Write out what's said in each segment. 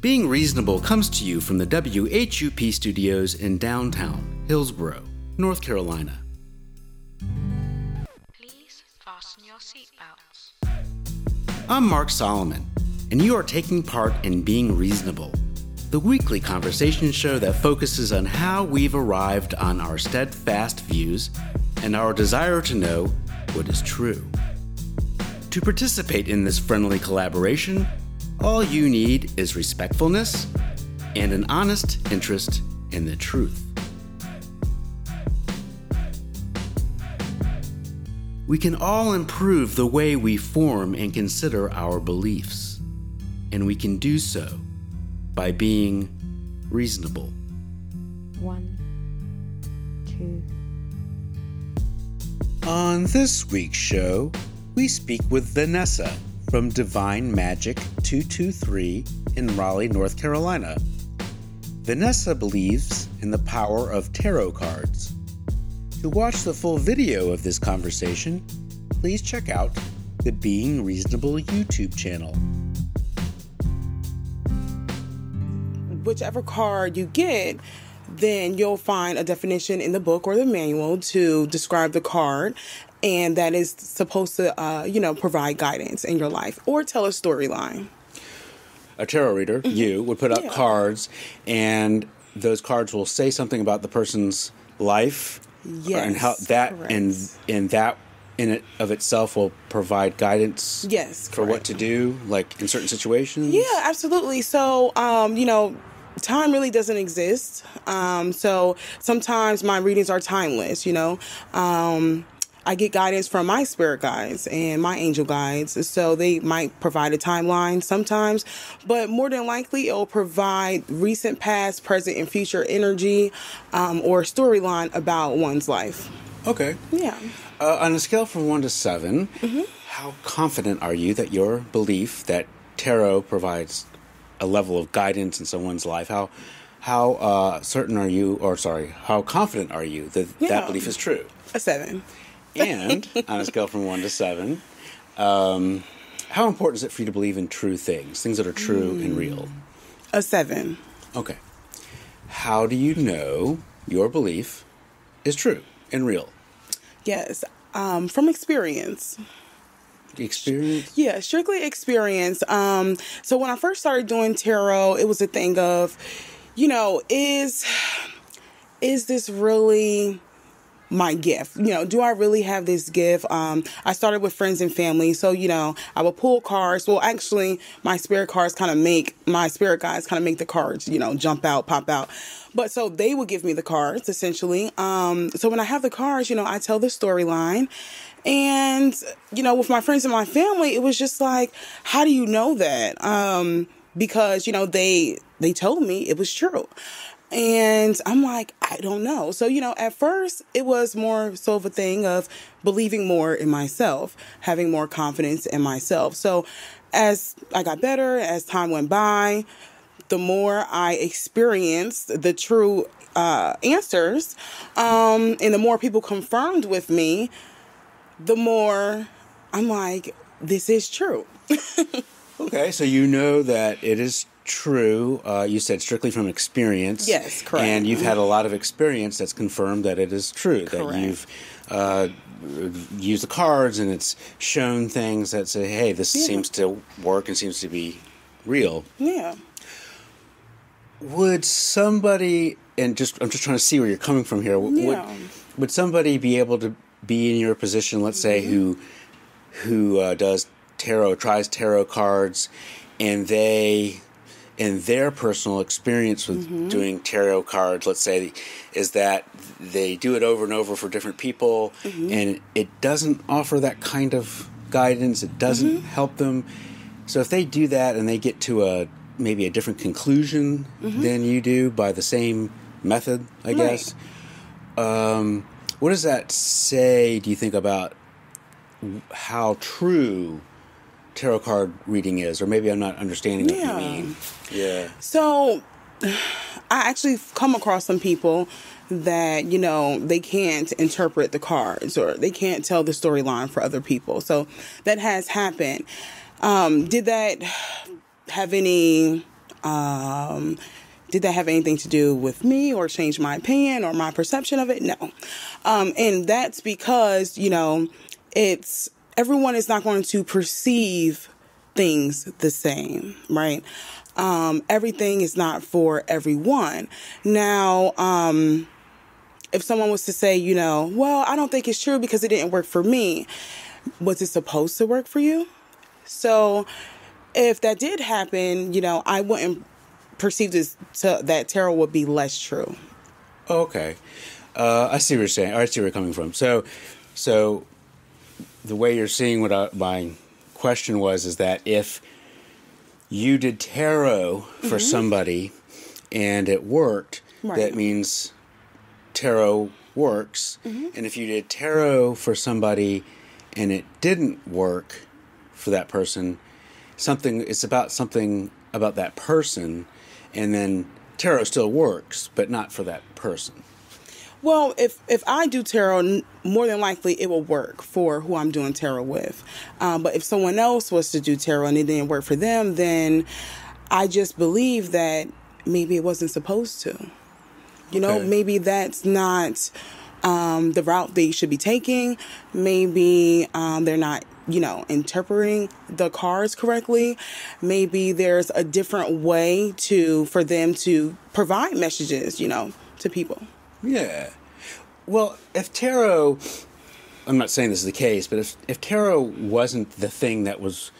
Being Reasonable comes to you from the WHUP studios in downtown Hillsborough, North Carolina. Please fasten your seatbelts. I'm Mark Solomon, and you are taking part in Being Reasonable, the weekly conversation show that focuses on how we've arrived on our steadfast views and our desire to know what is true. To participate in this friendly collaboration, all you need is respectfulness and an honest interest in the truth. We can all improve the way we form and consider our beliefs, and we can do so by being reasonable. One, two. On this week's show, we speak with Vanessa from Divine Magic 223 in Raleigh, North Carolina. Vanessa believes in the power of tarot cards. To watch the full video of this conversation, please check out the Being Reasonable YouTube channel. whichever card you get, then you'll find a definition in the book or the manual to describe the card. And that is supposed to, uh, you know, provide guidance in your life or tell a storyline. a tarot reader, you, would put up Yeah. cards, and those cards will say something about the person's life, Yes, and how that correct. and and that in it of itself will provide guidance. Yes, for what to do, like in certain situations. Yeah, absolutely. So, um, you know, time really doesn't exist. Um, so sometimes my readings are timeless, you know. Um, I get guidance from my spirit guides and my angel guides. So they might provide a timeline sometimes, but more than likely it'll provide recent, past, present, and future energy um, or storyline about one's life. Okay. Yeah. Uh, on a scale from one to 7 Mm-hmm. how confident are you that your belief that tarot provides a level of guidance in someone's life? How how uh, certain are you, or sorry, how confident are you that Yeah. that belief is true? A seven. And on a scale from one to seven, um, how important is it for you to believe in true things, things that are true and real? A seven. Okay. How do you know your belief is true and real? Yes. Um, from experience. Experience? Yeah, strictly experience. Um, so when I first started doing tarot, it was a thing of, you know, is is this really my gift? You know, do I really have this gift? Um, I started with friends and family, so you know, I would pull cards. Well, actually, my spirit cards kind of make my spirit guides kind of make the cards, you know, jump out, pop out. But so they would give me the cards essentially. Um, so when I have the cards, you know, I tell the storyline. And, you know, with my friends and my family, it was just like, how do you know that? Um, because, you know, they they told me it was true. And I'm like, I don't know. So, you know, at first it was more so of a thing of believing more in myself, having more confidence in myself. So as I got better, as time went by, the more I experienced the true uh, answers, um, and the more people confirmed with me, the more I'm like, this is true. Okay, so you know that it is true. Uh, you said strictly from experience. Yes, correct. And you've had a lot of experience that's confirmed that it is true. That you've uh, used the cards and it's shown things that say, hey, this Yeah. seems to work and seems to be real. Yeah. Would somebody, and just I'm just trying to see where you're coming from here. Yeah. Would, would somebody be able to be in your position, let's say, who who uh, does tarot, tries tarot cards, and they, in their personal experience with mm-hmm. doing tarot cards, let's say, is that they do it over and over for different people, mm-hmm. and it doesn't offer that kind of guidance. It doesn't mm-hmm. help them. So if they do that and they get to a maybe a different conclusion than you do by the same method, I guess. Um, what does that say? Do you think about how true tarot card reading is, or maybe I'm not understanding what Yeah. you mean. Yeah. So I actually come across some people that, you know, they can't interpret the cards or they can't tell the storyline for other people. So that has happened. Um, did that have any Um, did that have anything to do with me or change my opinion or my perception of it? No. Um, and that's because, you know, it's everyone is not going to perceive things the same, right? Um, everything is not for everyone. Now, um, if someone was to say, you know, well, I don't think it's true because it didn't work for me, was it supposed to work for you? So, if that did happen, you know, I wouldn't perceive this to, that tarot would be less true. Okay, uh, I see what you're saying. I see where you're coming from. So, so the way you're seeing what I, my question was is that if you did tarot for mm-hmm. somebody and it worked, Right. that means tarot works. Mm-hmm. And if you did tarot for somebody and it didn't work for that person, something it's about something about that person, and then tarot still works, but not for that person. Well, if if I do tarot, more than likely it will work for who I'm doing tarot with. Um, but if someone else was to do tarot and it didn't work for them, then I just believe that maybe it wasn't supposed to. You know, Okay. maybe that's not um, the route they should be taking. Maybe um, they're not, you know, interpreting the cards correctly. Maybe there's a different way to for them to provide messages, you know, to people. Yeah. Well, if tarot, I'm not saying this is the case, but if if tarot wasn't the thing that was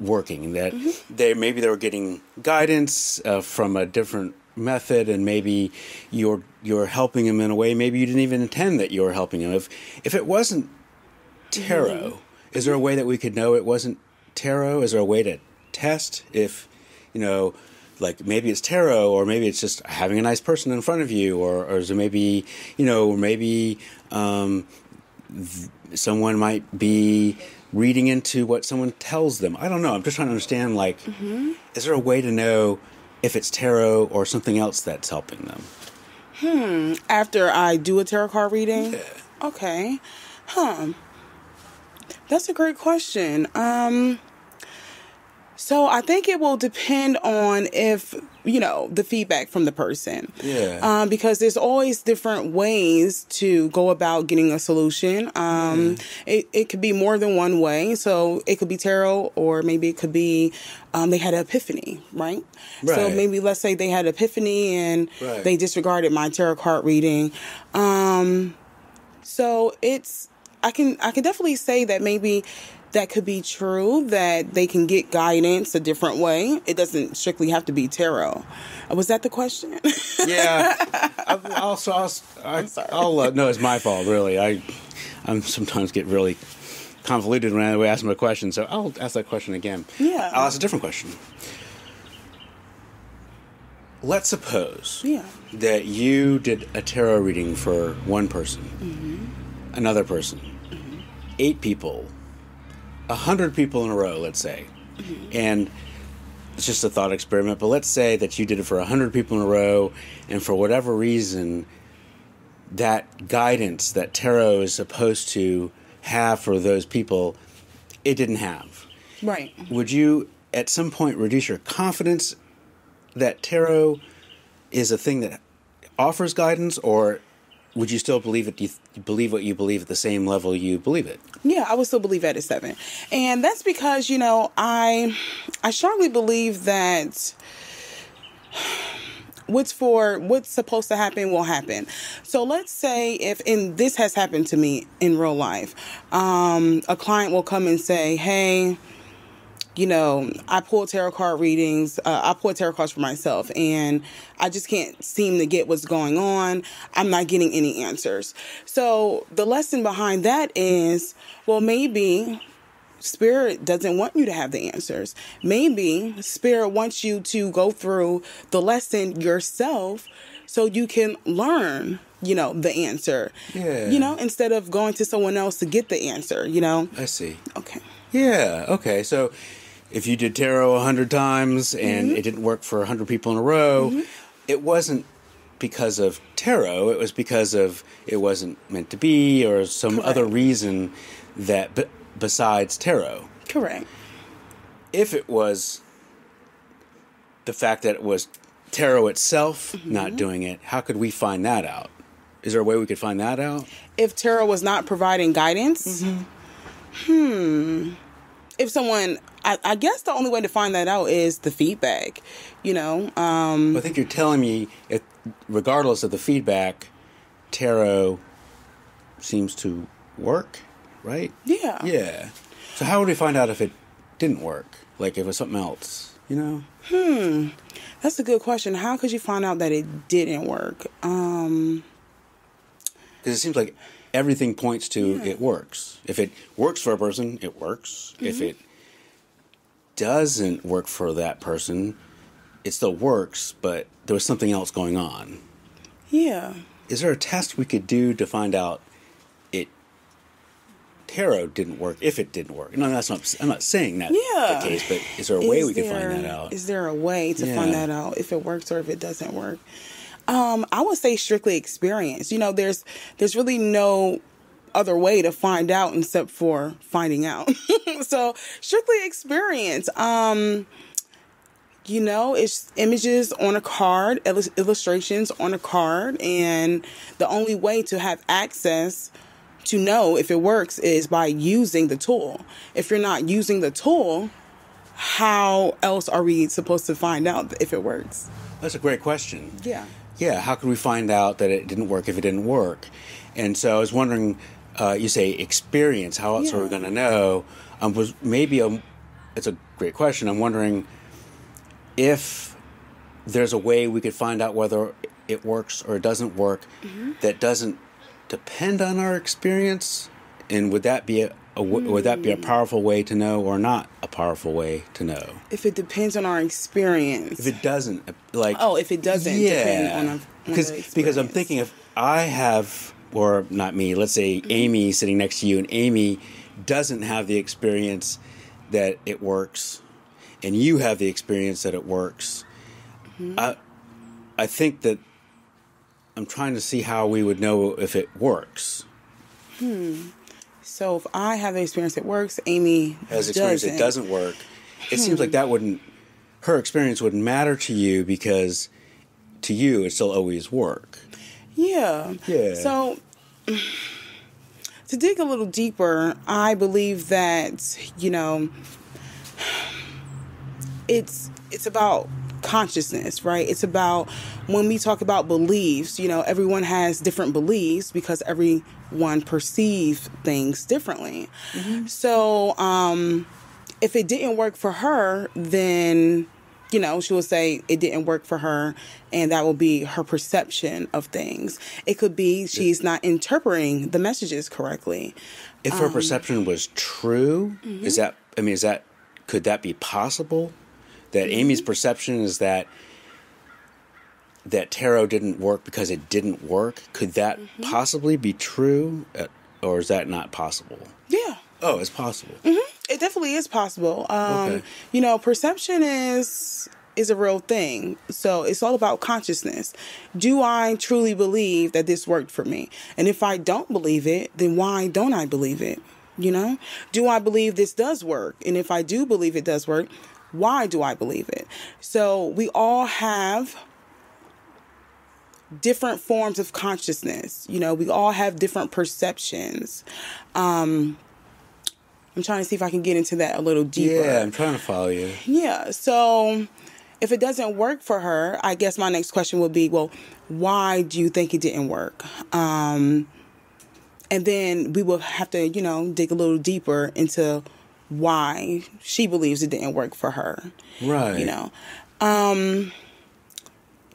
working, that they maybe they were getting guidance uh, from a different method, and maybe you're you're helping them in a way maybe you didn't even intend that you were helping them. If if it wasn't tarot, is there a way that we could know it wasn't tarot? Is there a way to test if you know? Like maybe it's tarot, or maybe it's just having a nice person in front of you, or, or is it maybe you know, maybe um, someone might be reading into what someone tells them. I don't know. I'm just trying to understand. Like, is there a way to know if it's tarot or something else that's helping them? Hmm. After I do a tarot card reading? Okay. Huh. That's a great question. Um so I think it will depend on if, you know, the feedback from the person. Yeah. Um, because there's always different ways to go about getting a solution. Um, it, it could be more than one way. So it could be tarot or maybe it could be um, they had an epiphany, right? right? So maybe let's say they had epiphany and Right. they disregarded my tarot card reading. Um, so it's I can I can definitely say that maybe that could be true that they can get guidance a different way. It doesn't strictly have to be tarot. Was that the question? Yeah. I, also, I'll, I, sorry. I'll uh, no, it's my fault. Really, I, I'm sometimes get really convoluted when I ask them a question. So I'll ask that question again. Yeah. I'll ask a different question. Let's suppose yeah. that you did a tarot reading for one person, another person, eight people, a hundred people in a row, let's say, mm-hmm. and it's just a thought experiment. But let's say that you did it for a hundred people in a row, and for whatever reason, that guidance that tarot is supposed to have for those people, it didn't have. Right. Would you, at some point, reduce your confidence that tarot is a thing that offers guidance, or would you still believe it? Do you believe what you believe at the same level you believe it? Yeah, I would still believe that at seven, and that's because you know I I strongly believe that what's for what's supposed to happen will happen. So let's say if and this has happened to me in real life, um, a client will come and say, "Hey." You know, I pull tarot card readings. Uh, I pull tarot cards for myself, and I just can't seem to get what's going on. I'm not getting any answers. So the lesson behind that is, well, maybe spirit doesn't want you to have the answers. Maybe spirit wants you to go through the lesson yourself, so you can learn. You know the answer. Yeah. You know, instead of going to someone else to get the answer. You know. I see. Okay. Yeah. Okay. So, if you did tarot a hundred times and mm-hmm. it didn't work for a hundred people in a row, mm-hmm. it wasn't because of tarot. It was because of it wasn't meant to be, or some Correct. other reason that b- besides tarot. Correct. if it was the fact that it was tarot itself mm-hmm. not doing it, how could we find that out? Is there a way we could find that out? if tarot was not providing guidance hmm if someone I, I guess the only way to find that out is the feedback you know um I think you're telling me, if, regardless of the feedback, tarot seems to work, right? yeah Yeah. So how would we find out if it didn't work? Like if it was something else, you know? Hmm that's a good question how could you find out that it didn't work um Because it seems like everything points to it works. If it works for a person, it works. If Mm-hmm. it doesn't work for that person, it still works, but there was something else going on. yeah Is there a test we could do to find out it tarot didn't work if it didn't work? No, that's not. I'm not saying that. Yeah. the case, but is there a way Is we could find that out? Is there a way to find that out if it works or if it doesn't work? Um, I would say strictly experience. You know, there's there's really no other way to find out except for finding out. so strictly experience. Um, you know, it's images on a card, illus- illustrations on a card, and the only way to have access to know if it works is by using the tool. If you're not using the tool, how else are we supposed to find out if it works? That's a great question. Yeah. Yeah, how could we find out that it didn't work if it didn't work? And so I was wondering, uh, you say experience. How else are we going to know? Um, was maybe a, it's a great question. I'm wondering if there's a way we could find out whether it works or it doesn't work Mm-hmm. that doesn't depend on our experience, and would that be a w would that be Hmm. a powerful way to know or not a powerful way to know? If it depends on our experience. If it doesn't, like oh, if it doesn't depend on, a, on because because I'm thinking if I have or not me, let's say Mm-hmm. Amy sitting next to you, and Amy doesn't have the experience that it works, and you have the experience that it works. Mm-hmm. I I think that I'm trying to see how we would know if it works. So if I have the experience that works, Amy As experience doesn't. it doesn't work, it seems Hmm. like that wouldn't her experience wouldn't matter to you because to you it still always work. Yeah. Yeah. So to dig a little deeper, I believe that, you know, it's it's about consciousness, right? It's about when we talk about beliefs, you know, everyone has different beliefs because everyone perceives things differently. So, um if it didn't work for her, then you know, she will say it didn't work for her, and that will be her perception of things. It could be she's not interpreting the messages correctly. If Um, her perception was true, mm-hmm. is that I mean is that could that be possible? That Mm-hmm. Amy's perception is that that tarot didn't work because it didn't work. Could that Mm-hmm. possibly be true, Uh, or is that not possible? Yeah, Oh, it's possible. it definitely is possible. Um, Okay. You know, perception is is a real thing. So it's all about consciousness. Do I truly believe that this worked for me? And if I don't believe it, then why don't I believe it? You know, do I believe this does work? And if I do believe it does work, why do I believe it? So we all have different forms of consciousness. You know, we all have different perceptions. Um, I'm trying to see if I can get into that a little deeper. Yeah, I'm trying to follow you. Yeah. So if it doesn't work for her, I guess my next question would be, well, why do you think it didn't work? Um, and then we will have to, you know, dig a little deeper into why she believes it didn't work for her. Right. You know. Um,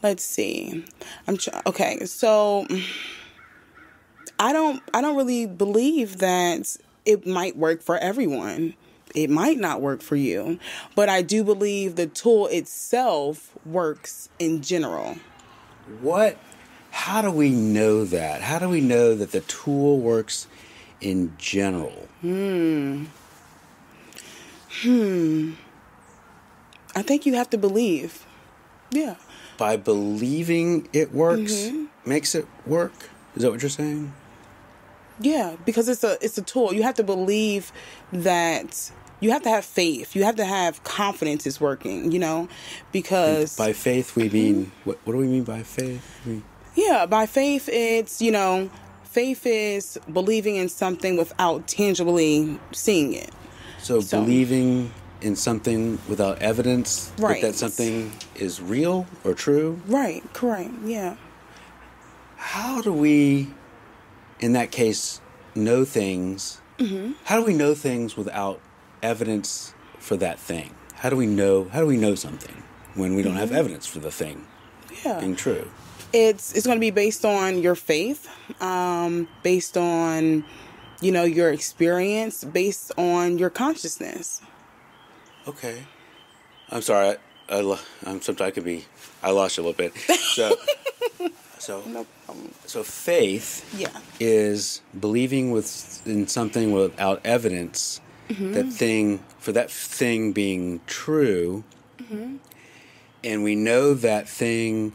let's see. I'm try- okay. So I don't. I don't really believe that it might work for everyone. It might not work for you, but I do believe the tool itself works in general. What? How do we know that? How do we know that the tool works in general? I think you have to believe. Yeah. By believing it works Mm-hmm. makes it work? Is that what you're saying? Yeah, because it's a it's a tool. You have to believe that you have to have faith. You have to have confidence it's working, you know, because By faith, we mean what? What do we mean by faith? We, yeah, by faith it's, you know, faith is believing in something without tangibly seeing it. So, So- believing in something without evidence Right. that that something is real or true. Right, correct. Yeah. How do we, in that case, know things? Mm-hmm. How do we know things without evidence for that thing? How do we know? How do we know something when we don't have evidence for the thing Mm-hmm. Yeah. being true? it's it's going to be based on your faith um based on you know your experience based on your consciousness Okay. I'm sorry. I, I lo- I'm sometimes I could be. I lost you a little bit. So, so, no so faith yeah is believing with in something without evidence. Mm-hmm. That thing for that thing being true, mm-hmm. and we know that thing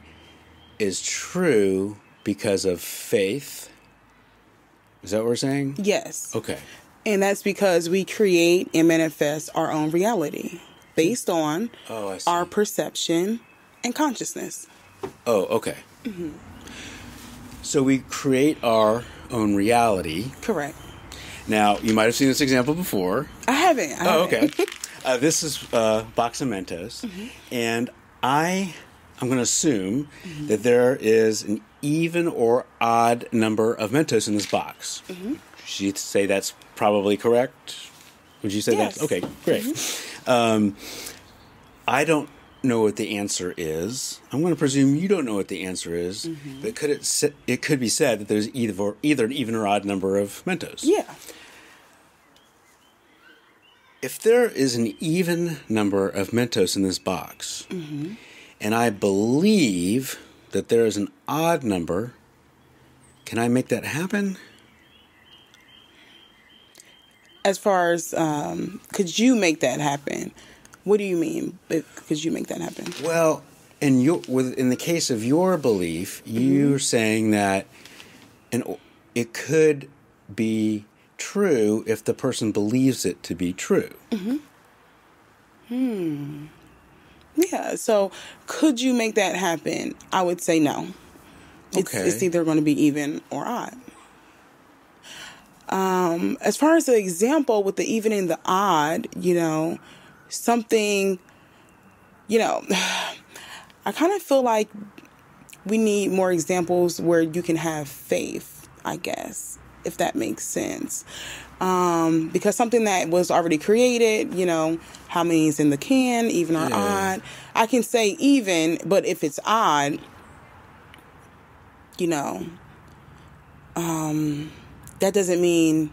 is true because of faith. Is that what we're saying? yes Okay. and that's because we create and manifest our own reality based on Oh, our perception and consciousness Oh, okay. So we create our own reality. correct Now, you might have seen this example before. i haven't I Oh, haven't. okay. uh, this is uh, box of Mentos, and I, I am going to assume that there is an even or odd number of Mentos in this box. Mm-hmm. Should you say that's probably correct? Would you say Yes. that? Okay, great. Mm-hmm. Um, I don't know what the answer is. I'm going to presume you don't know what the answer is. Mm-hmm. But could it it could be said that there's either either an even or odd number of Mentos? yeah if there is an even number of Mentos in this box, and I believe that there is an odd number, can I make that happen? as far as um could you make that happen? What do you mean could you make that happen? Well, in your with in the case of your belief, you're mm-hmm. saying that an it could be true if the person believes it to be true. Mm-hmm. Hmm. Yeah. So, could you make that happen? I would say no. It's, Okay. it's either going to be even or odd. Um, as far as the example with the even and the odd, you know, something, you know, I kind of feel like we need more examples where you can have faith, I guess, if that makes sense. Um, because something that was already created, you know, how many is in the can, even or Yeah. odd. I can say even, but if it's odd, you know, um, that doesn't mean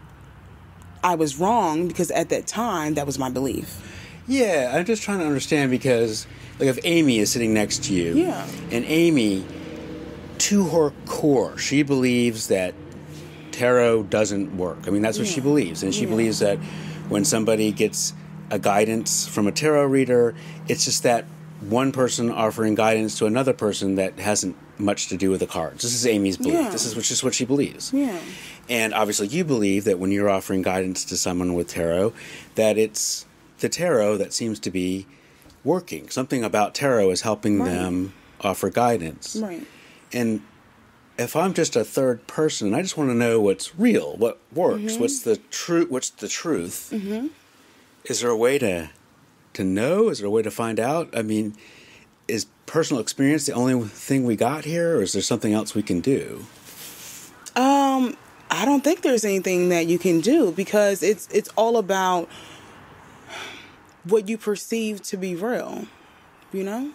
I was wrong because at that time that was my belief. Yeah, I'm just trying to understand because, like, if Amy is sitting next to you, Yeah. and Amy, to her core, she believes that tarot doesn't work. I mean, that's what she believes, and she Yeah. believes that when somebody gets a guidance from a tarot reader, it's just that one person offering guidance to another person that hasn't much to do with the cards. This is Amy's belief. Yeah. This is which is what she believes. Yeah. And obviously, you believe that when you're offering guidance to someone with tarot, that it's the tarot that seems to be working. Something about tarot is helping Right. them offer guidance. Right. And if I'm just a third person, I just want to know what's real, what works, what's the truth, what's the truth. Mm-hmm. Is there a way to to know? Is there a way to find out? I mean, is personal experience the only thing we got here, or is there something else we can do? Um, I don't think there's anything that you can do because it's it's all about what you perceive to be real, you know?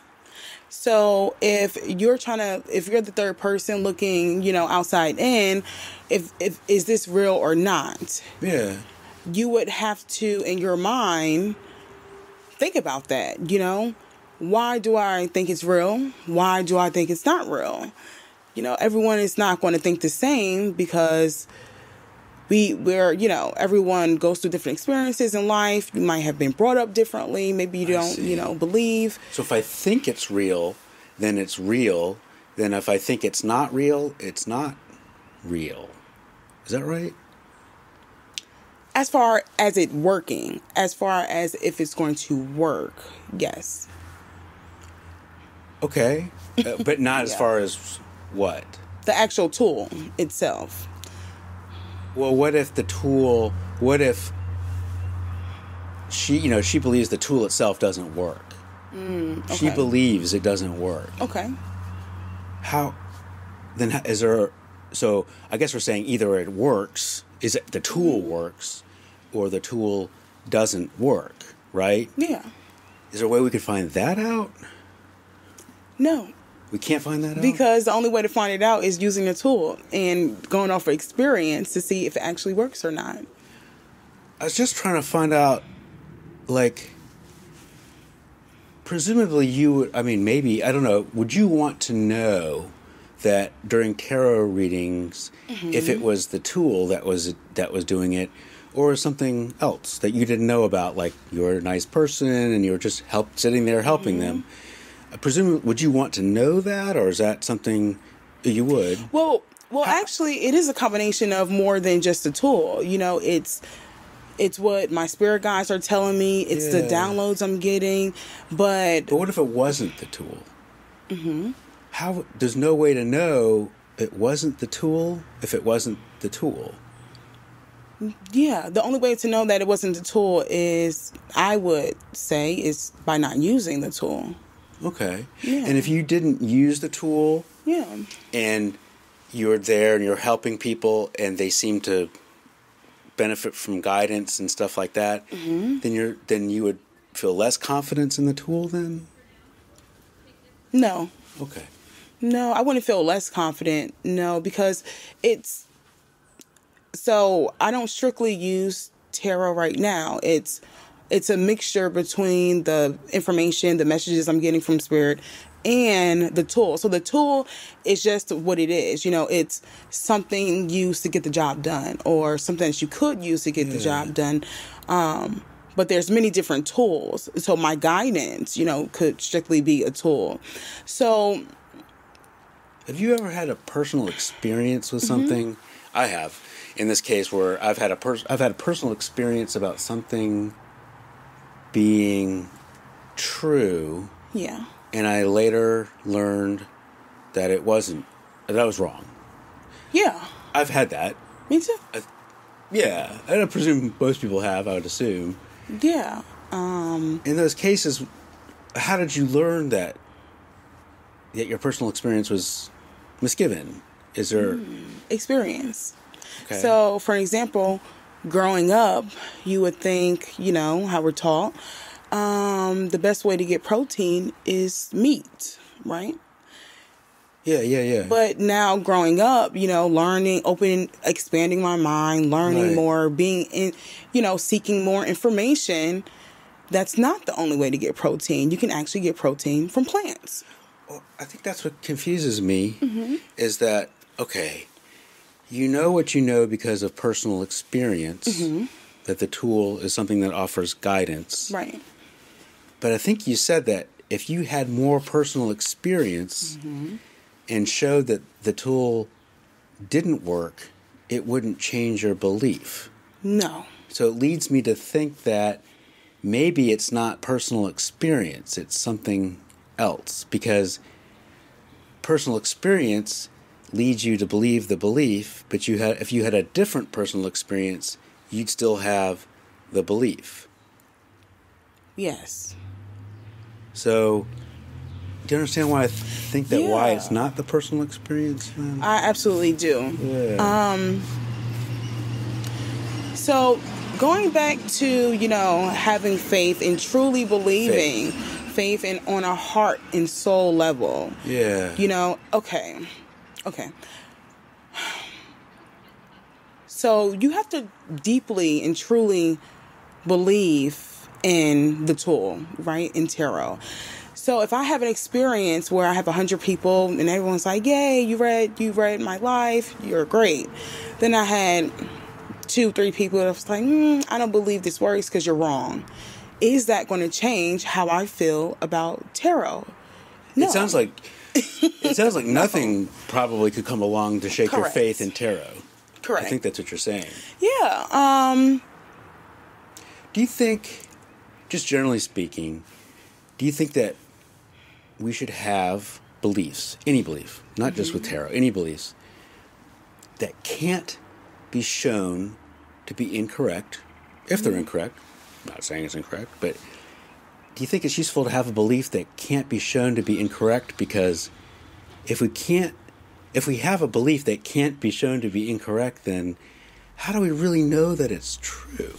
So if you're trying to if you're the third person looking, you know, outside in, if if is this real or not? Yeah. you would have to in your mind think about that you know why do i think it's real why do i think it's not real you know everyone is not going to think the same because we we're you know everyone goes through different experiences in life you might have been brought up differently maybe you don't you know believe So if I think it's real, then it's real. Then if I think it's not real, it's not real. Is that right? as far as it working, as far as if it's going to work, yes. Okay, uh, but not as far as what. The actual tool itself. Well, what if the tool? What if she, you know, she believes the tool itself doesn't work. She Mm, okay. believes it doesn't work. Okay. How? Then is there? So I guess we're saying either it works, is it the tool works, or the tool doesn't work, right? Yeah. Is there a way we could find that out? No. We can't find that out Because the only way to find it out is using a tool and going off of experience to see if it actually works or not. I was just trying to find out, like, presumably you would, I mean, maybe, I don't know, would you want to know that during tarot readings, if it mm-hmm. was the tool that was that was doing it, or something else that you didn't know about, like you're a nice person and you're just help sitting there helping them? Mm-hmm. I presume, would you want to know that, or is that something you would? Well, well, actually, it is a combination of more than just a tool. You know, it's it's what my spirit guides are telling me. It's the downloads I'm getting, but But what if it wasn't the tool? Mm-hmm. How? There's no way to know it wasn't the tool if it wasn't the tool. yeah, the only way to know that it wasn't the tool is, I would say, is by not using the tool. Okay. Yeah. And if you didn't use the tool Yeah, and you're there and you're helping people and they seem to benefit from guidance and stuff like that, Mm-hmm. then you're then you would feel less confidence in the tool. Then no, okay. No, I wouldn't feel less confident. No, because it's so I don't strictly use tarot right now. It's it's a mixture between the information, the messages I'm getting from spirit and the tool. So the tool is just what it is. You know, it's something used to get the job done or something that you could use to get the job done. Um but there's many different tools. So my guidance, you know, could strictly be a tool. So Have you ever had a personal experience with Mm-hmm. something? I have. In this case, where I've had a pers- I've had a personal experience about something being true, yeah. and I later learned that it wasn't. That I was wrong. Yeah. I've had that. Me too. Yeah, I don't presume most people have. I would assume. Yeah. Um, In those cases, how did you learn that? That your personal experience was misgiven. Is there? experience. Okay. So, for example, growing up, you would think, you know, how we're taught, um, the best way to get protein is meat, right? yeah, yeah, yeah. But now growing up, you know, learning, opening, expanding my mind, learning Right. more, being in, you know, seeking more information, that's not the only way to get protein. You can actually get protein from plants. Well, I think that's what confuses me Mm-hmm. is that okay, you know what you know because of personal experience Mm-hmm. that the tool is something that offers guidance. Right. But I think you said that if you had more personal experience and showed that the tool didn't work, it wouldn't change your belief. No. So it leads me to think that maybe it's not personal experience, it's something else because personal experience leads you to believe the belief, but you had if you had a different personal experience, you'd still have the belief. Yes. So do you understand why I th- think that why it's not the personal experience? then? I absolutely do. yeah. Um So, going back to, you know, having faith and truly believing, faith, in on a heart and soul level. yeah. You know, okay. Okay. So, you have to deeply and truly believe in the tool, right? In tarot. So if I have an experience where I have a hundred people and everyone's like, "Yay, you read, you read my life, you're great," then I had two, three people that was like, mm, "I don't believe this works because you're wrong." Is that going to change how I feel about tarot? No. It sounds like it sounds like nothing probably could come along to shake your faith in tarot. correct. I think that's what you're saying. Yeah. Um Do you think, just generally speaking, do you think that we should have beliefs, any belief, not just with tarot, any beliefs that can't be shown to be incorrect, if they're incorrect? I'm not saying it's incorrect, but do you think it's useful to have a belief that can't be shown to be incorrect? Because if we can't if we have a belief that can't be shown to be incorrect then how do we really know that it's true?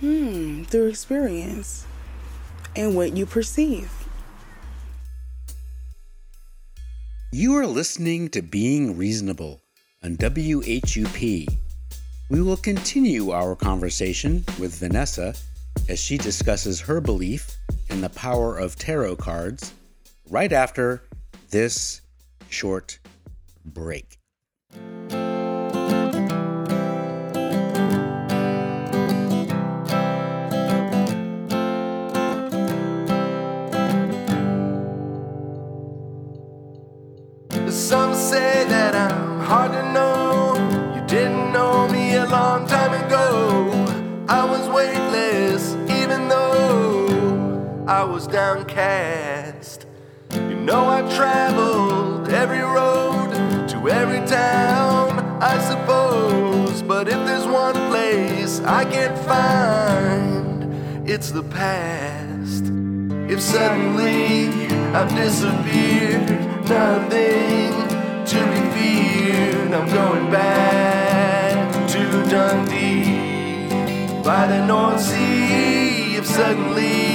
Hmm, through experience and what you perceive. you are listening to being reasonable on WHUP we will continue our conversation with Vanessa as she discusses her belief in the power of tarot cards right after this short break. Some say that I'm hard to know. I was downcast. You know, I traveled every road to every town, I suppose. But if there's one place I can't find, it's the past. If suddenly I've disappeared, nothing to be feared. I'm going back to Dundee by the North Sea. If suddenly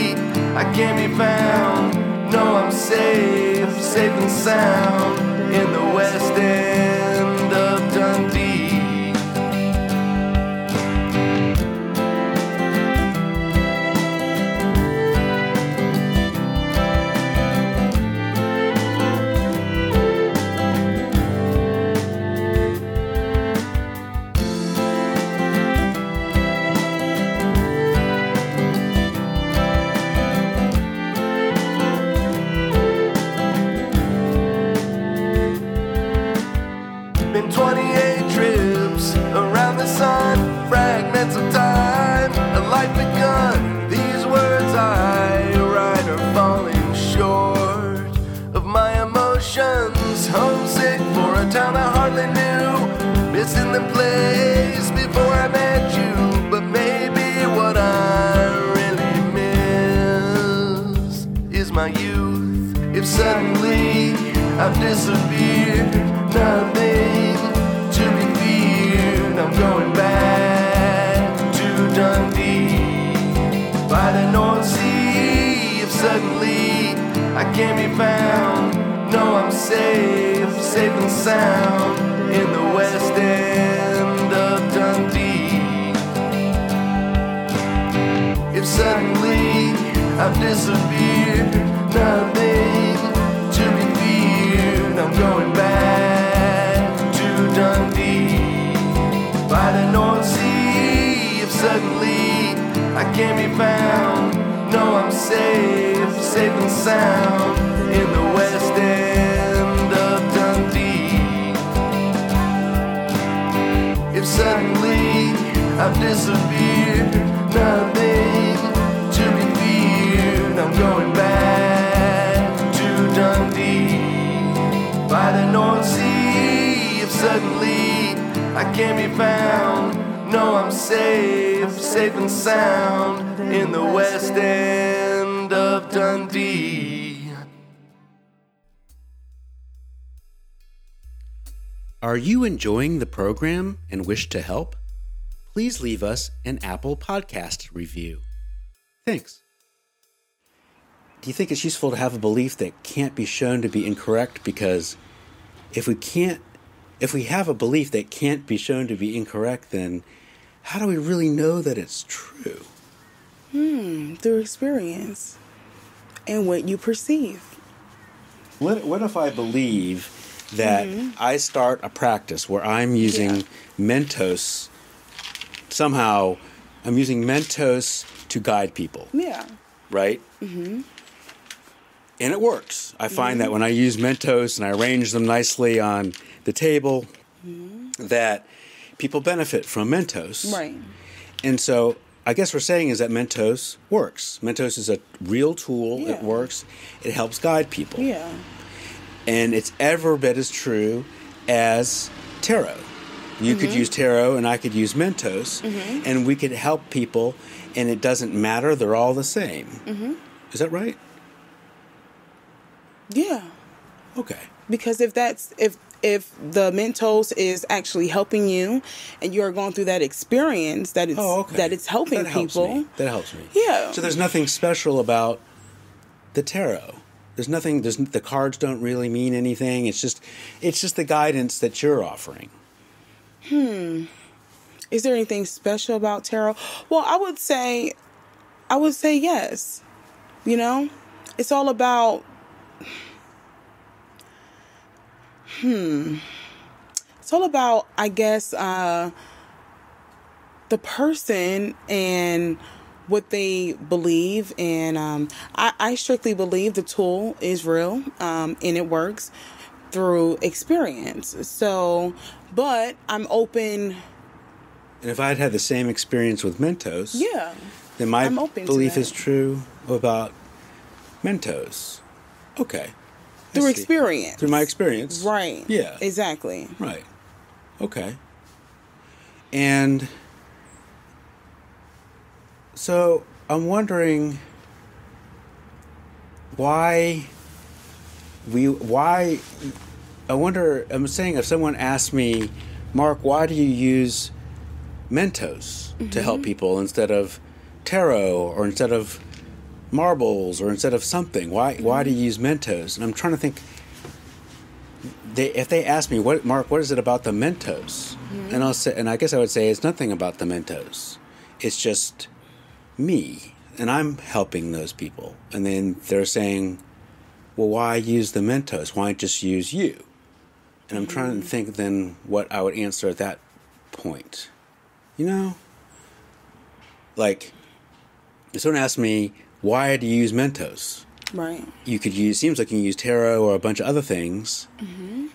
I can't be found, no, I'm safe, safe and sound in the west end of Dundee. Suddenly I've disappeared, nothing to be feared. I'm going back to Dundee by the North Sea. If suddenly I can't be found, no, I'm safe, safe and sound in the west end of Dundee. If suddenly I've disappeared, nothing I can't be found, no, I'm safe, safe and sound in the west end of Dundee. If suddenly I've disappeared, nothing to be feared. I'm going back to Dundee by the North Sea. If suddenly I can't be found, no, I'm safe, safe and sound in the west end of Dundee. Are you enjoying the program and wish to help? Please leave us an Apple Podcast review. Thanks. Do you think it's useful to have a belief that can't be shown to be incorrect because if we can't if we have a belief that can't be shown to be incorrect then how do we really know that it's true? Hmm, through experience and what you perceive. What, what if I believe that mm-hmm. I start a practice where I'm using Yeah. Mentos, somehow I'm using Mentos to guide people, Yeah. right? Mm-hmm. And it works. I find that mm-hmm. when I use Mentos and I arrange them nicely on the table, that people benefit from Mentos. Right. And so I guess we're saying is that Mentos works. Mentos is a real tool. Yeah. It works. It helps guide people. Yeah. And it's ever bit as true as tarot. You could Mm-hmm. use tarot and I could use Mentos, and we could help people, and it doesn't matter. They're all the same. Mm-hmm. Is that right? Yeah. Okay. because if that's if if the mentos is actually helping you and you are going through that experience that it's Oh, okay. that it's helping that helps people Me. That helps me. Yeah. So there's nothing special about the tarot. There's nothing. There's the cards don't really mean anything. It's just, it's just the guidance that you're offering. Hmm. Is there anything special about tarot well i would say i would say yes you know it's all about hmm it's all about i guess uh the person and what they believe and um, I, I strictly believe the tool is real um, and it works through experience so but i'm open And if I'd had the same experience with Mentos, yeah then my I'm open to belief is true about Mentos. Okay. Through experience Through my experience. right Yeah. exactly Right. Okay. And so I'm wondering why we why I wonder I'm saying if someone asked me, Mark, why do you use Mentos to help mm-hmm. people instead of tarot or instead of marbles or instead of something? Why why do you use Mentos? And I'm trying to think they if they ask me what Mark, what is it about the Mentos? Mm-hmm. And I'll say, and I guess I would say it's nothing about the Mentos. It's just me, and I'm helping those people. And then they're saying, well, why use the Mentos? Why just use you? And I'm trying to mm-hmm. think then what I would answer at that point. You know, like if someone asked me, why do you use Mentos? right. You could use seems like you can use tarot or a bunch of other things. Mm-hmm.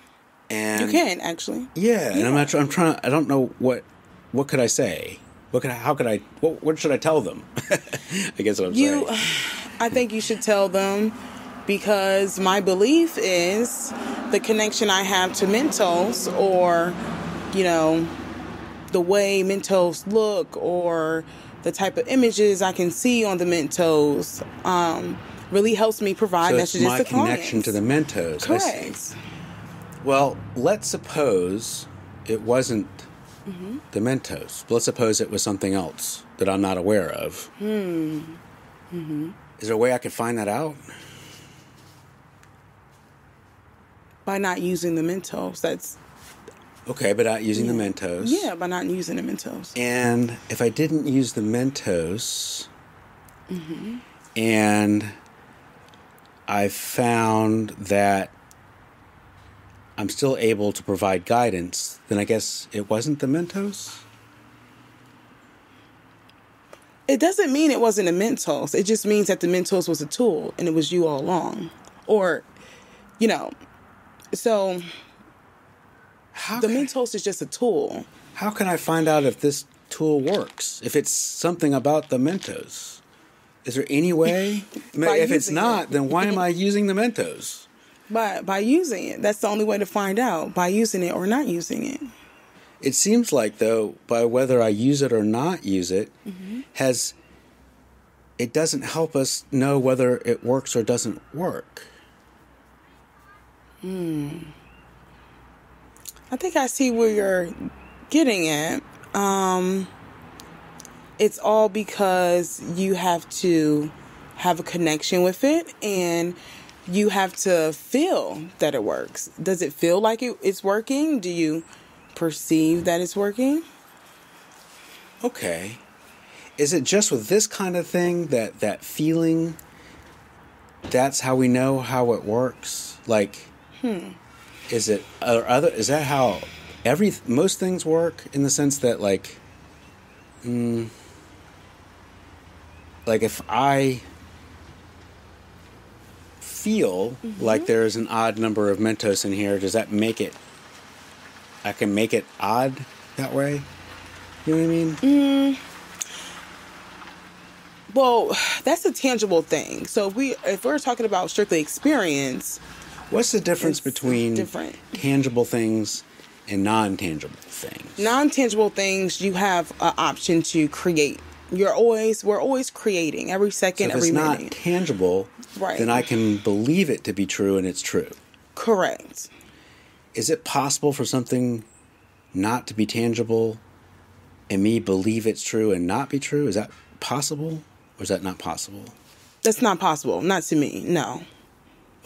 And you can actually. Yeah, and i'm not tr- i'm trying i don't know what what could i say? What could I, how could i what, what should i tell them? I guess what i'm you saying. I think you should tell them because my belief is the connection i have to mentos or you know the way mentos look or the type of images i can see on the mentos um, really helps me provide so messages my to connection clients. to the mentos correct well let's suppose it wasn't Mm-hmm. the mentos let's suppose it was something else that i'm not aware of hmm. Mm-hmm. is there a way i could find that out by not using the mentos that's okay but not using the mentos yeah by not using the mentos And if I didn't use the Mentos, mm-hmm. and I found that I'm still able to provide guidance, then I guess it wasn't the Mentos? It doesn't mean it wasn't the Mentos. It just means that the Mentos was a tool and it was you all along. Or, you know, so How the Mentos is just a tool. how can I find out if this tool works? If it's something about the Mentos? Is there any way? I mean, By if it's not, it. then why am I using the Mentos? By by using it. That's the only way to find out. By using it or not using it. It seems like though, by whether I use it or not use it, mm-hmm. has it doesn't help us know whether it works or doesn't work. Hmm. I think I see where you're getting at. Um it's all because you have to have a connection with it and you have to feel that it works. Does it feel like it, it's working? Do you perceive that it's working? Okay. Is it just with this kind of thing that that feeling that's how we know how it works? Like is it or other is that how every most things work in the sense that like mm, like if I feel like there's an odd number of Mentos in here, does that make it I can make it odd that way? You know what I mean? Well, that's a tangible thing. So if we if we're talking about strictly experience, What's the difference It's between different. tangible things and non-tangible things? non-tangible things you have an option to create. You're always we're always creating every second, So if every it's not minute. tangible, Right. then I can believe it to be true and it's true. Correct. Is it possible for something not to be tangible and me believe it's true and not be true? Is that possible or is that not possible? That's not possible. Not to me. No.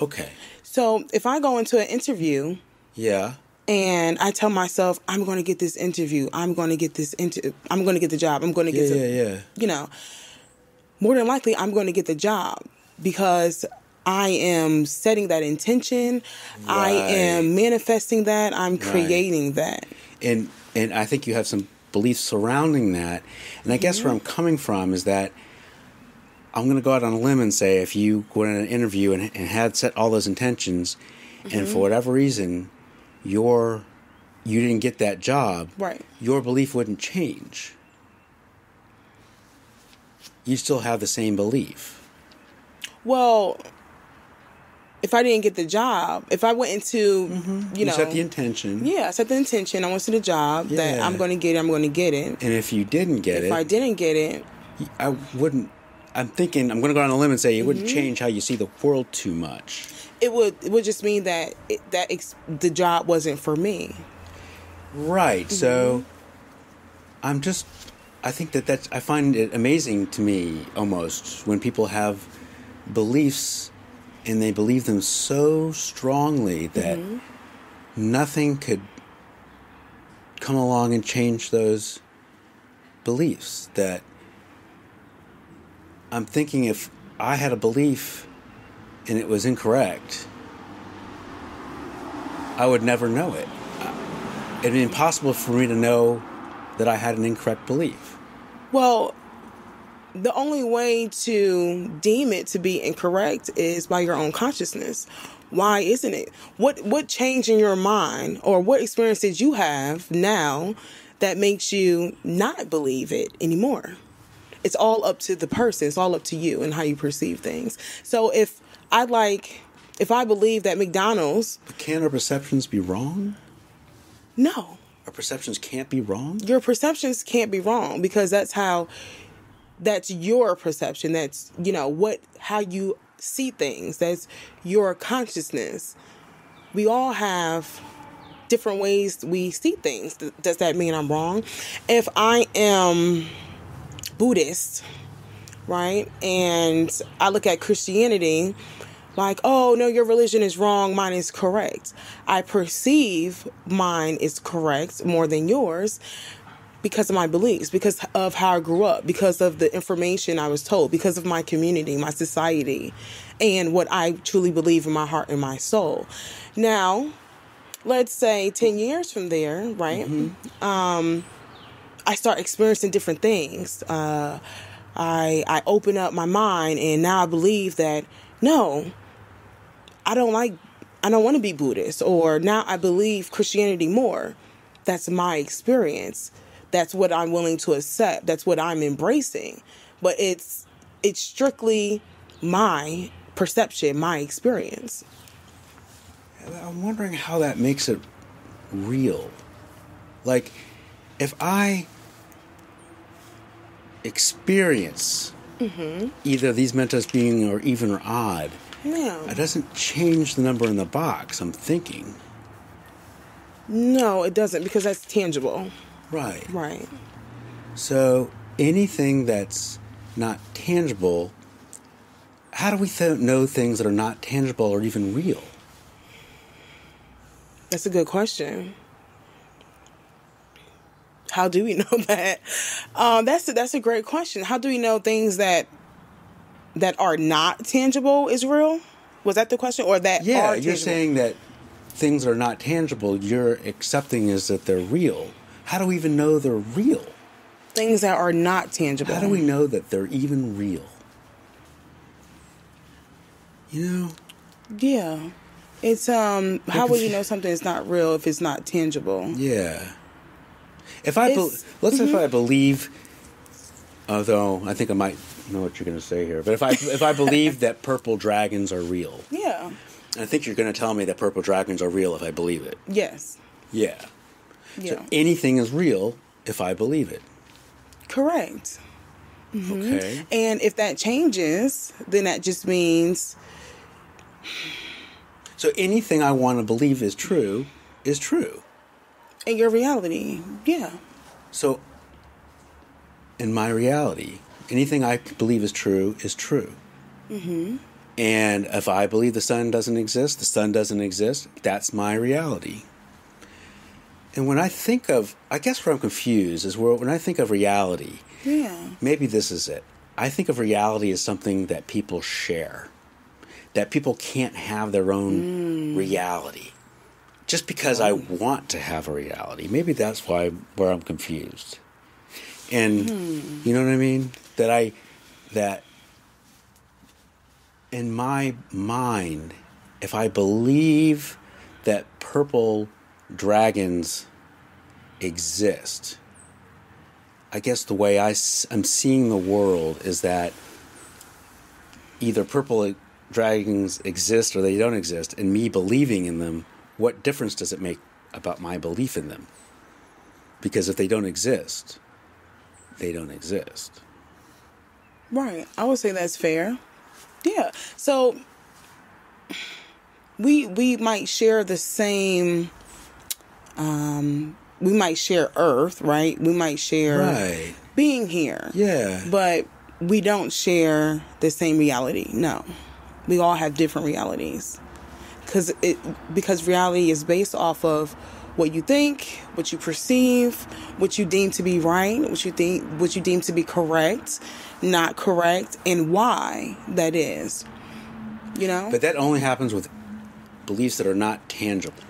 Okay. So if I go into an interview Yeah. and I tell myself I'm going to get this interview, I'm going to get this inter- I'm going to get the job, I'm going to get yeah, the, yeah. you know, more than likely I'm going to get the job because I am setting that intention. I am manifesting that. I'm creating that. and and I think you have some beliefs surrounding that. And I guess where mm-hmm. I'm coming from is that I'm going to go out on a limb and say if you went in an interview and, and had set all those intentions, and for mm-hmm. whatever reason, your you didn't get that job, Right. Your belief wouldn't change. You still have the same belief. Well, if I didn't get the job, if I went into, mm-hmm. you know, set the intention, yeah, I set the intention. I went to the job that I'm going to get it. I'm going to get it. and if you didn't get If it, if I didn't get it, I wouldn't. I'm thinking I'm going to go on a limb and say it Mm-hmm. wouldn't change how you see the world too much. it would it would just mean that it, that ex- the job wasn't for me. Right. So Mm-hmm. I'm just I think that that's I find it amazing to me almost when people have beliefs and they believe them so strongly that Mm-hmm. nothing could come along and change those beliefs that I'm thinking if I had a belief and it was incorrect I would never know it it'd be impossible for me to know that I had an incorrect belief. Well, the only way to deem it to be incorrect is by your own consciousness. Why isn't it? What what change in your mind or what experience did you have now that makes you not believe it anymore? It's all up to the person. It's all up to you and how you perceive things. So if I like if I believe that McDonald's, But can our perceptions be wrong? no, Our perceptions can't be wrong? your perceptions can't be wrong because that's how that's your perception that's you know what how you see things that's your consciousness we all have different ways we see things does that mean i'm wrong if i am buddhist right and i look at christianity like oh no your religion is wrong mine is correct i perceive mine is correct more than yours because of my beliefs, because of how I grew up, because of the information I was told, because of my community, my society, and what I truly believe in my heart and my soul. Now, let's say 10 years from there, right? Um, I start experiencing different things. Uh, I, I open up my mind, and now I believe that no, I don't like, I don't want to be Buddhist, or now I believe Christianity more. That's my experience. That's what I'm willing to accept. That's what I'm embracing. But it's it's strictly my perception, my experience. I'm wondering how that makes it real. Like, if I experience mm-hmm. either these mentos being or even or odd, No. it doesn't change the number in the box. I'm thinking. No, it doesn't because that's tangible. Right. Right. So anything that's not tangible, how do we th- know things that are not tangible or even real? That's a good question. How do we know that? Um, that's a, that's a great question. How do we know things that that are not tangible is real? Was that the question, or that Yeah, you're saying that things are not tangible, you're accepting is that they're real. How do we even know they're real? things that are not tangible? How do we know that they're even real? You know, Yeah, it's um. How will you know something is not real if it's not tangible? yeah. If I, be- let's say if mm-hmm. I believe, although I think I might know what you're going to say here, but if I if I believe that purple dragons are real, Yeah. I think you're going to tell me that purple dragons are real if I believe it. Yes. Yeah. Yeah. So anything is real if I believe it. Correct. Mm-hmm. Okay. And if that changes, then that just means So anything I want to believe is true is true. In your reality. Yeah. So in my reality, anything I believe is true is true. Mm-hmm. And if I believe the sun doesn't exist, the sun doesn't exist, that's my reality. And when I think of, I guess where I'm confused is where when I think of reality, Yeah. maybe this is it. I think of reality as something that people share, that people can't have their own reality. Just because I want to have a reality, maybe that's why where I'm confused. And hmm. you know what I mean? That I that in my mind, if I believe that purple dragons exist, I guess the way I, am seeing the world is that either purple dragons exist or they don't exist, and me believing in them, what difference does it make about my belief in them? Because if they don't exist, they don't exist. Right. I would say that's fair. Yeah. So we we might share the same um we might share earth, right? We might share Right. being here. Yeah. But we don't share the same reality. No. We all have different realities. Cuz it because reality is based off of what you think, what you perceive, what you deem to be right, what you think what you deem to be correct, not correct, and why that is. You know? but that only happens with beliefs that are not tangible.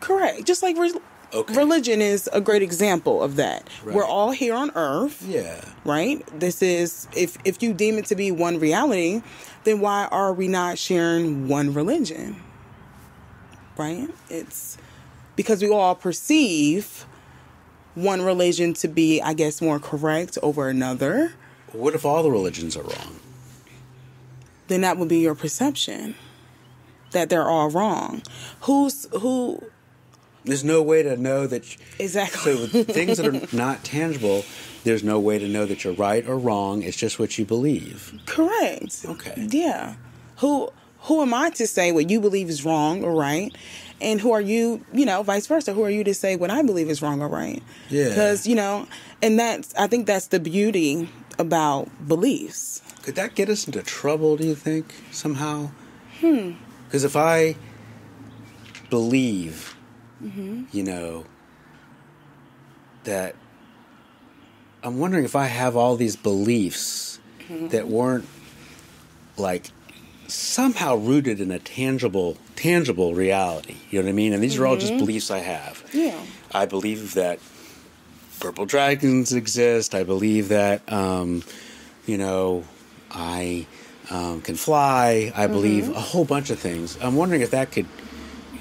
correct. Just like re- Okay. religion is a great example of that. Right. We're all here on earth. Yeah. right this is if if you deem it to be one reality then why are we not sharing one religion right it's because we all perceive one religion to be i guess more correct over another What if all the religions are wrong? then that would be your perception that they're all wrong who's who There's no way to know that. You, exactly so with things that are not tangible, there's no way to know that you're right or wrong. It's just what you believe. Correct. Okay. Yeah. Who who am I to say what you believe is wrong or right? And who are you, you know, vice versa? Who are you to say what I believe is wrong or right? Yeah. Because, you know, and that's I think that's the beauty about beliefs. Could that get us into trouble? Do you think somehow? Hmm. Because if I believe, you know, that I'm wondering if I have all these beliefs that weren't like somehow rooted in a tangible tangible reality. You know what I mean? And these are all just beliefs I have. Yeah. I believe that purple dragons exist. I believe that um, you know I um, can fly. I believe a whole bunch of things. I'm wondering if that could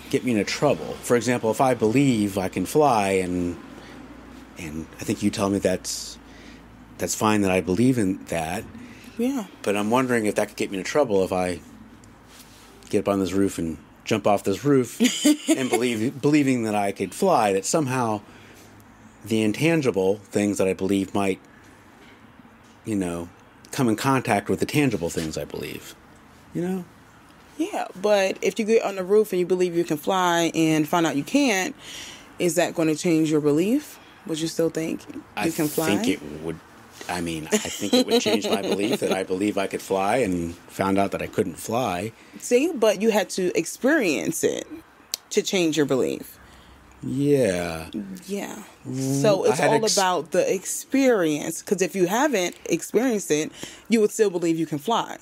get me into trouble. For example, if I believe I can fly, and and I think you tell me that's that's fine that I believe in that. Yeah. But I'm wondering if that could get me into trouble if I get up on this roof and jump off this roof and believe believing that I could fly. That somehow the intangible things that I believe might, you know, come in contact with the tangible things I believe. You know? Yeah. But if you get on the roof and you believe you can fly and find out you can't, is that going to change your belief? Would you still think you I can fly? I think it would. I mean, I think it would change my belief that I believe I could fly and found out that I couldn't fly. See, but you had to experience it to change your belief. Yeah. Yeah. Mm, so it's all ex- about the experience. Because if you haven't experienced it, you would still believe you can fly.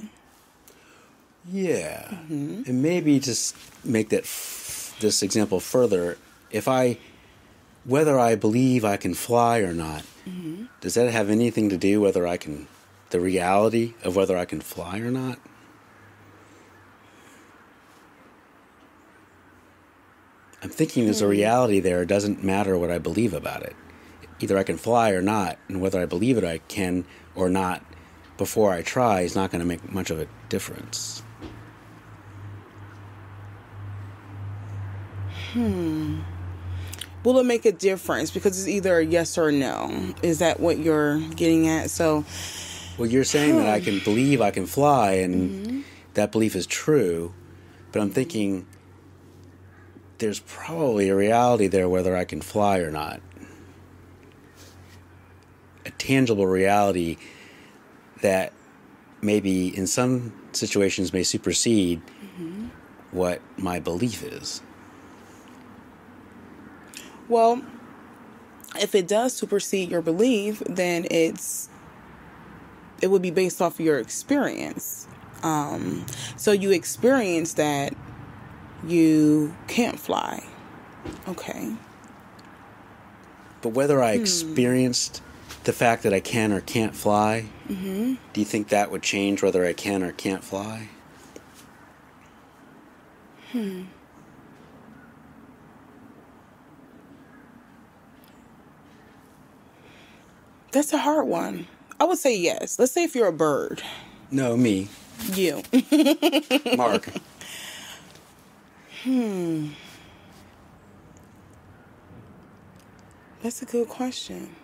Yeah, mm-hmm. and maybe just make that f- this example further. If I, whether I believe I can fly or not, mm-hmm. does that have anything to do whether I can, the reality of whether I can fly or not? I'm thinking there's a hmm. reality there. It doesn't matter what I believe about it. Either I can fly or not, and whether I believe it I can or not before I try is not going to make much of a difference. Hmm. Will it make a difference? Because it's either a yes or a no. Is that what you're getting at? So, Well, you're saying that I can believe I can fly, and mm-hmm. that belief is true, but I'm thinking there's probably a reality there whether I can fly or not. A tangible reality that maybe in some situations may supersede mm-hmm. what my belief is. Well, if it does supersede your belief, then it's it would be based off of your experience. Um, so you experience that you can't fly. Okay. But whether I hmm. experienced the fact that I can or can't fly, mm-hmm. do you think that would change whether I can or can't fly? Hmm. That's a hard one. I would say yes. Let's say if you're a bird. No, me, You. Mark. Hmm. That's a good question.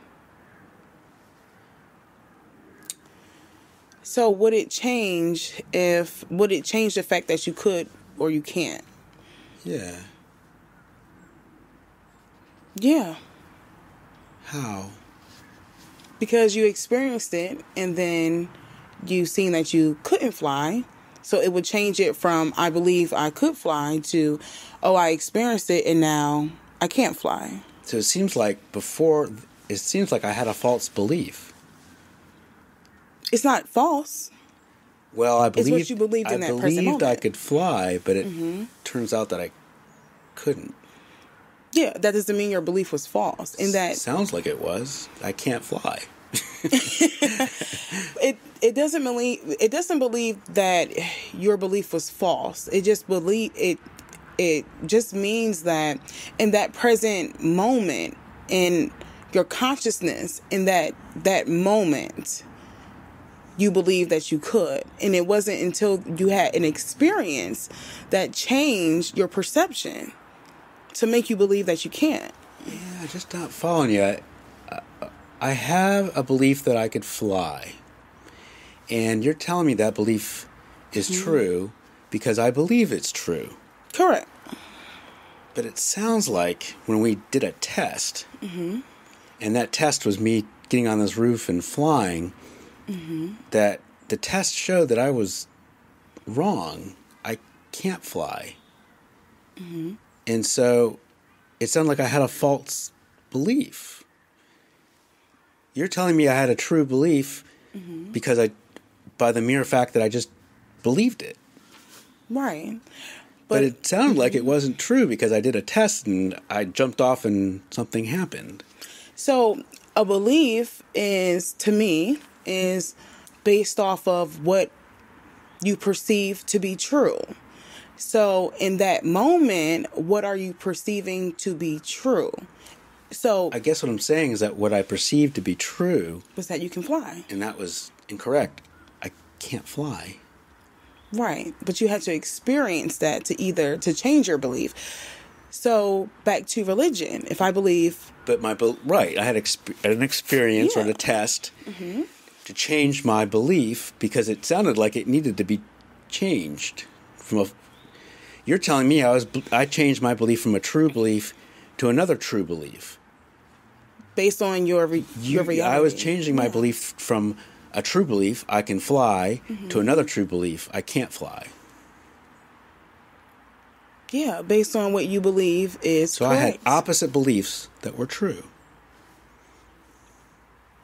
So would it change if would it change the fact that you could or you can't? yeah. Yeah. How? Because you experienced it and then you seen that you couldn't fly. So it would change it from I believe I could fly to oh I experienced it and now I can't fly. So it seems like before, it seems like I had a false belief. It's not false. Well, I what you believed in I that believed I could fly, but it mm-hmm. turns out that I couldn't. Yeah, that doesn't mean your belief was false. In that sounds like it was. I can't fly. it it doesn't believe it doesn't believe that your belief was false. It just believe it it just means that in that present moment in your consciousness in that that moment you believe that you could and it wasn't until you had an experience that changed your perception to make you believe that you can't Yeah, just not following you. I, I have a belief that I could fly, and you're telling me that belief is mm-hmm. true because I believe it's true. correct But it sounds like when we did a test, mm-hmm. and that test was me getting on this roof and flying, mm-hmm. that the test showed that I was wrong. I can't fly. And so it sounded like I had a false belief. You're telling me I had a true belief mm-hmm. because I, by the mere fact that I just believed it. right But, it sounded like it mm-hmm. wasn't true because I did a test and I jumped off and something happened. So a belief is to me is based off of what you perceive to be true. So in that moment, what are you perceiving to be true? So I guess what I'm saying is that what I perceived to be true, was that you can fly. and that was incorrect. I can't fly. Right. But you had to experience that to either to change your belief. So back to religion. If I believe But my bel right, I had exp- an experience or a test mm-hmm. to change my belief because it sounded like it needed to be changed from a. You're telling me I was I changed my belief from a true belief to another true belief. based on your re- You, your reality. I was changing my belief from a true belief I can fly Mm-hmm. to another true belief I can't fly. Yeah, based on what you believe is So I had opposite beliefs that were true.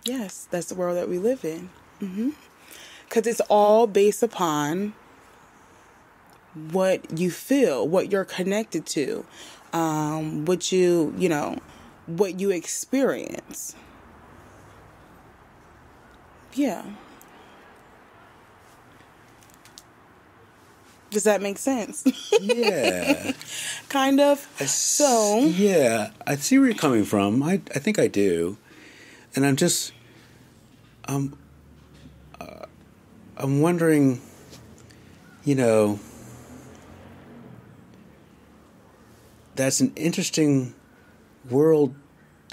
Yes, that's the world that we live in. Because it's all based upon what you feel, what you're connected to, um, what you, you know, what you experience. Yeah. Does that make sense? Yeah. kind of. I So- yeah, I see where you're coming from. I I think I do, and I'm just um uh, I'm wondering, you know, that's an interesting world.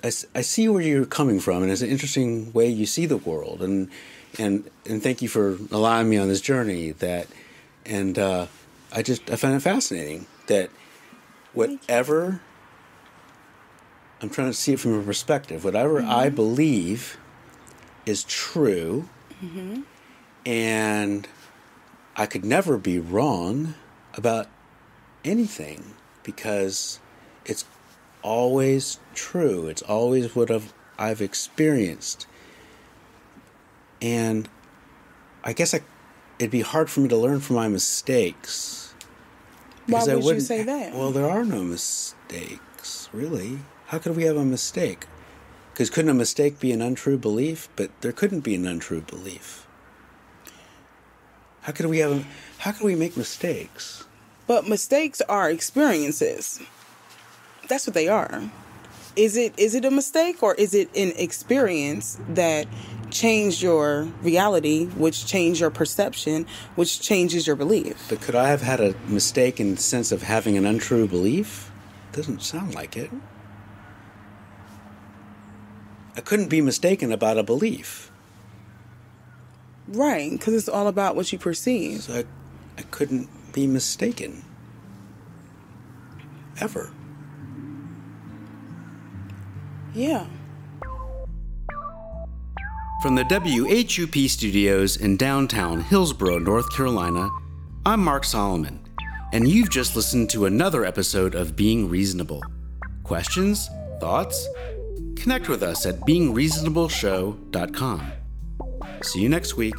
I see where you're coming from, and it's an interesting way you see the world. And and and thank you for allowing me on this journey. That and uh, I just I find it fascinating that whatever I'm trying to see it from a perspective. Whatever I believe is true, and I could never be wrong about anything because it's always true. It's always what I've, I've experienced. And I guess I, it'd be hard for me to learn from my mistakes. Why would you say that? Well, there are no mistakes, really. How could we have a mistake? Because couldn't a mistake be an untrue belief? But there couldn't be an untrue belief. How could we have? A, how could we make mistakes? But mistakes are experiences. That's what they are. Is it is it a mistake or is it an experience that changed your reality, which changed your perception, which changes your belief? But could I have had a mistake in the sense of having an untrue belief? Doesn't sound like it. I couldn't be mistaken about a belief. Right, because it's all about what you perceive. So I, I couldn't be mistaken. Ever. Yeah. From the WHUP studios in downtown Hillsborough, North Carolina, I'm Mark Solomon, and you've just listened to another episode of Being Reasonable. Questions? Thoughts? Connect with us at beingreasonableshow.com. See you next week.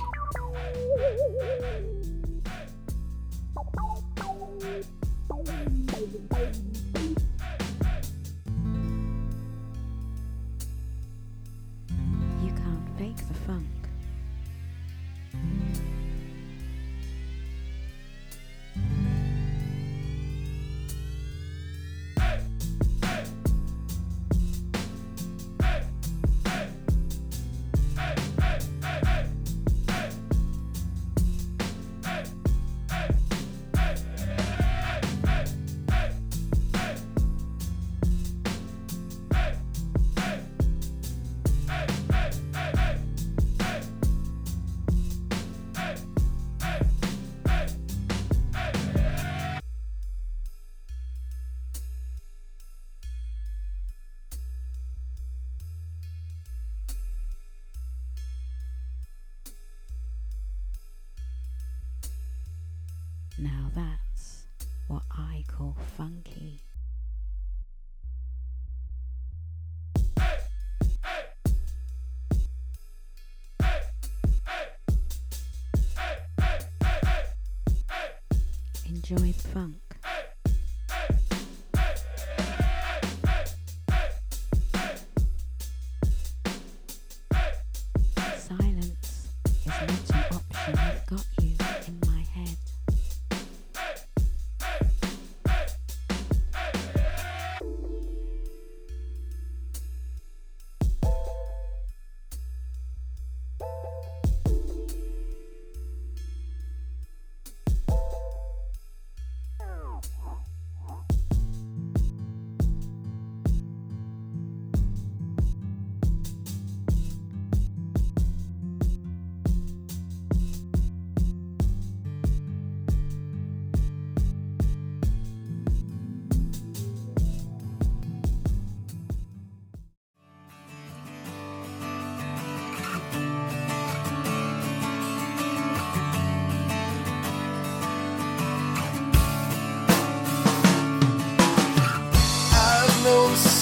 Enjoy funk.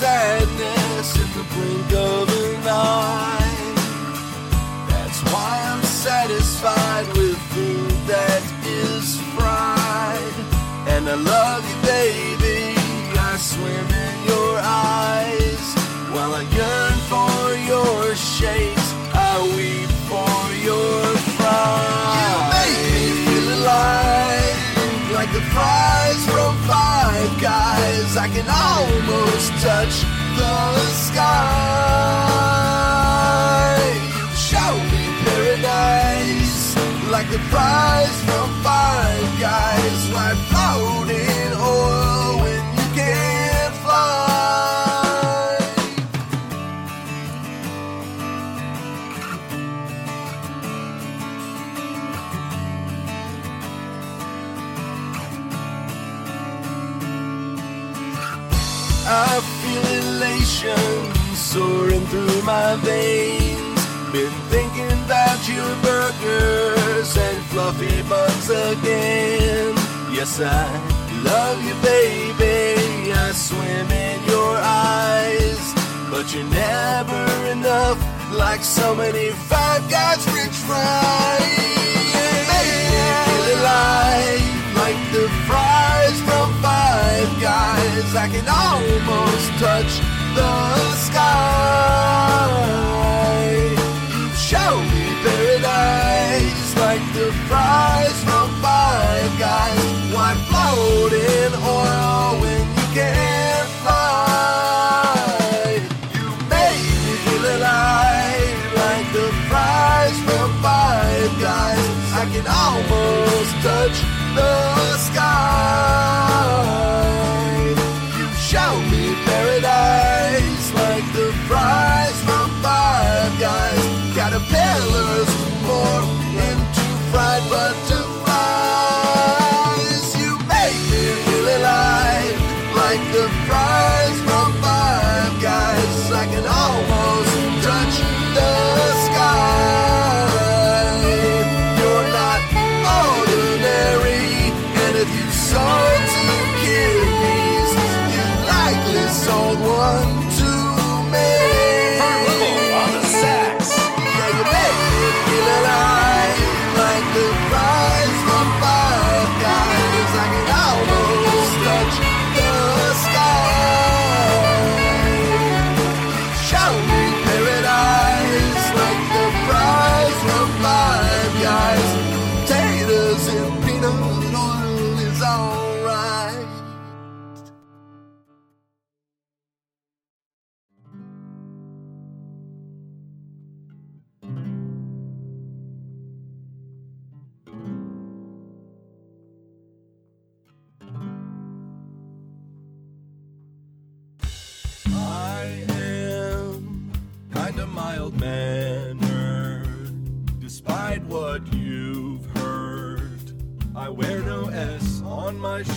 Sadness in the blink of an eye. That's why I'm satisfied with food that is fried. And I love you, baby. I swim in your eyes. While I yearn for your shakes, I weep for your fries. You make me feel alive, like the fries from Five Guys. I can almost touch the sky. You show me paradise, like the fries from Five Guys. Like floating soaring through my veins. Been thinking about your burgers and fluffy buns again. Yes, I love you, baby. I swim in your eyes, but you're never enough. Like so many Five Guys French fries. Feel alive, like the fries from Five Guys. I can almost touch the sky. You show me paradise, like the fries from Five Guys. Why float in oil when you can't fly? You make me feel alive, like the fries from Five Guys. I can almost touch the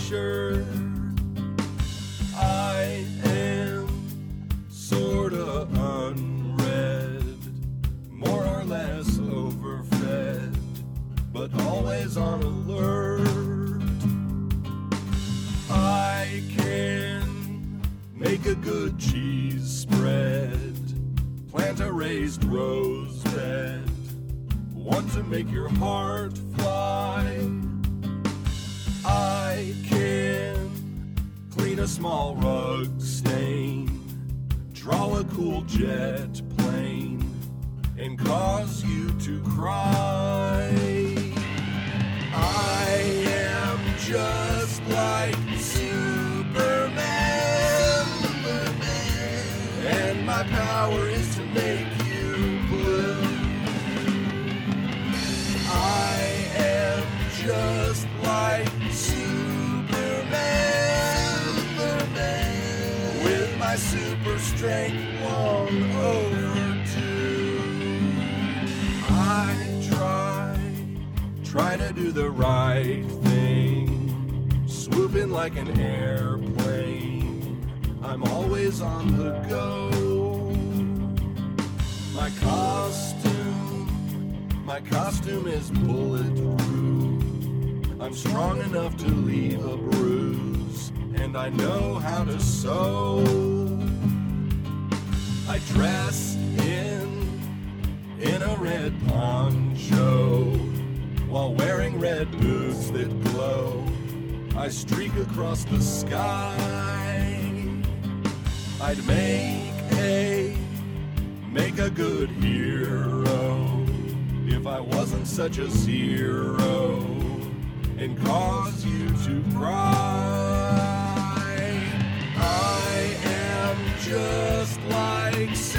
shirt. I am sorta unread, more or less overfed, but always on alert. I can make a good cheese spread, plant a raised rose bed, want to make your heart fly. I a small rug stain, draw a cool jet plane, and cause you to cry. I am just like Superman, and my power is to make you blue. I am just strength long overdue. I try, try to do the right thing, swooping like an airplane. I'm always on the go. My costume, my costume is bulletproof. I'm strong enough to leave a bruise, and I know how to sew. I dress in in a red poncho while wearing red boots that glow. I streak across the sky. I'd make a make a good hero if I wasn't such a zero and cause you to cry. just like